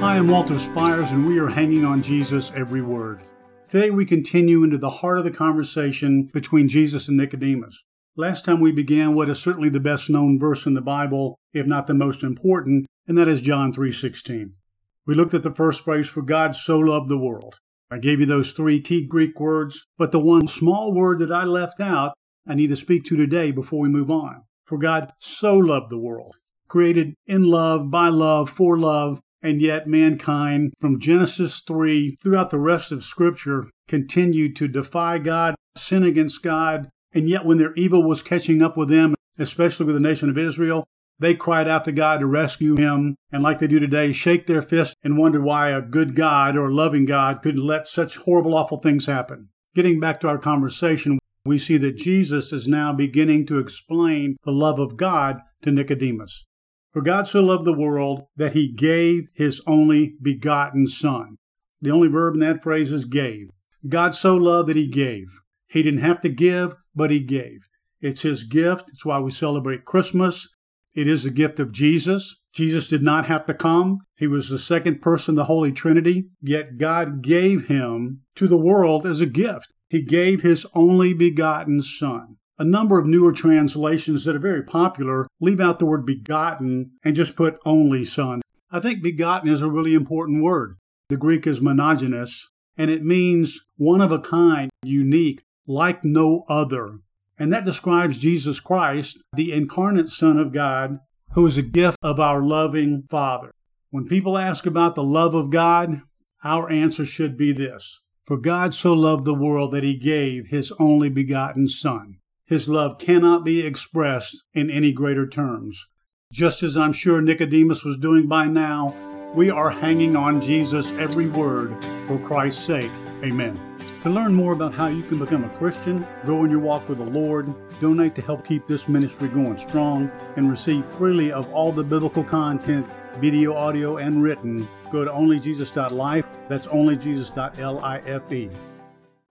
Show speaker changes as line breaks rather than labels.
Hi, I'm Walter Spires, and we are hanging on Jesus every word. Today we continue into the heart of the conversation between Jesus and Nicodemus. Last time we began what is certainly the best known verse in the Bible, if not the most important, and that is John 3:16. We looked at the first phrase for God so loved the world. I gave you those three key Greek words, but the one small word that I left out, I need to speak to today before we move on. For God so loved the world, created in love, by love, for love, and yet mankind from Genesis 3 throughout the rest of Scripture continued to defy God, sin against God, and yet when their evil was catching up with them, especially with the nation of Israel, they cried out to God to rescue him, and like they do today, shake their fist and wonder why a good God or a loving God could let such horrible, awful things happen. Getting back to our conversation, we see that Jesus is now beginning to explain the love of God to Nicodemus. For God so loved the world that he gave his only begotten Son. The only verb in that phrase is gave. God so loved that he gave. He didn't have to give, but he gave. It's his gift. It's why we celebrate Christmas. It is the gift of Jesus. Jesus did not have to come. He was the second person of the Holy Trinity, yet God gave him to the world as a gift. He gave his only begotten Son. A number of newer translations that are very popular leave out the word begotten and just put only Son. I think begotten is a really important word. The Greek is monogenes, and it means one of a kind, unique, like no other. And that describes Jesus Christ, the incarnate Son of God, who is a gift of our loving Father. When people ask about the love of God, our answer should be this For God so loved the world that he gave his only begotten Son. His love cannot be expressed in any greater terms. Just as I'm sure Nicodemus was doing by now, we are hanging on Jesus' every word for Christ's sake. Amen. To learn more about how you can become a Christian, grow in your walk with the Lord, donate to help keep this ministry going strong, and receive freely of all the biblical content, video, audio, and written, go to onlyjesus.life. That's onlyjesus.life.